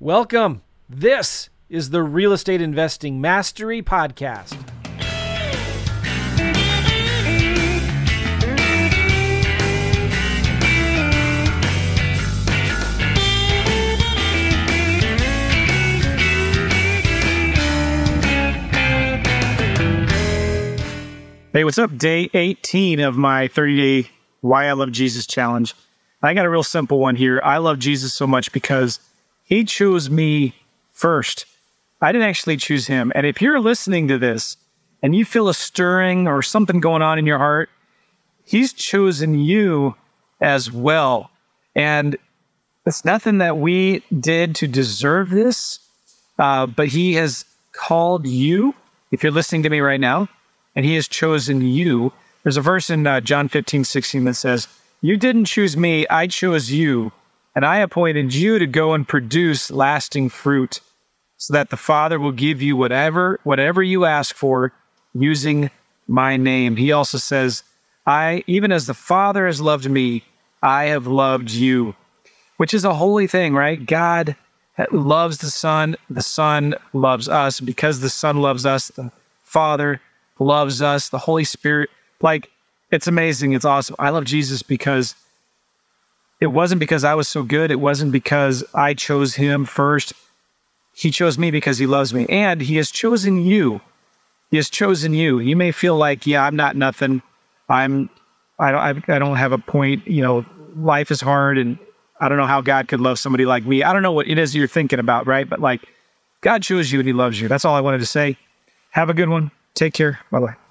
Welcome. This is the Real Estate Investing Mastery Podcast. Hey, what's up? Day 18 of my 30 day Why I Love Jesus challenge. I got a real simple one here. I love Jesus so much because he chose me first. I didn't actually choose him. And if you're listening to this and you feel a stirring or something going on in your heart, he's chosen you as well. And it's nothing that we did to deserve this, uh, but he has called you. If you're listening to me right now, and he has chosen you. There's a verse in uh, John 15, 16 that says, You didn't choose me, I chose you, and I appointed you to go and produce lasting fruit, so that the Father will give you whatever, whatever you ask for using my name. He also says, I, even as the Father has loved me, I have loved you, which is a holy thing, right? God loves the Son, the Son loves us. Because the Son loves us, the Father loves us, the Holy Spirit. Like, it's amazing. It's awesome. I love Jesus because it wasn't because I was so good. It wasn't because I chose him first. He chose me because he loves me. And he has chosen you. He has chosen you. You may feel like, yeah, I'm not nothing. I'm, I don't, I don't have a point. You know, life is hard and I don't know how God could love somebody like me. I don't know what it is you're thinking about, right? But like, God chose you and he loves you. That's all I wanted to say. Have a good one. Take care. Bye bye.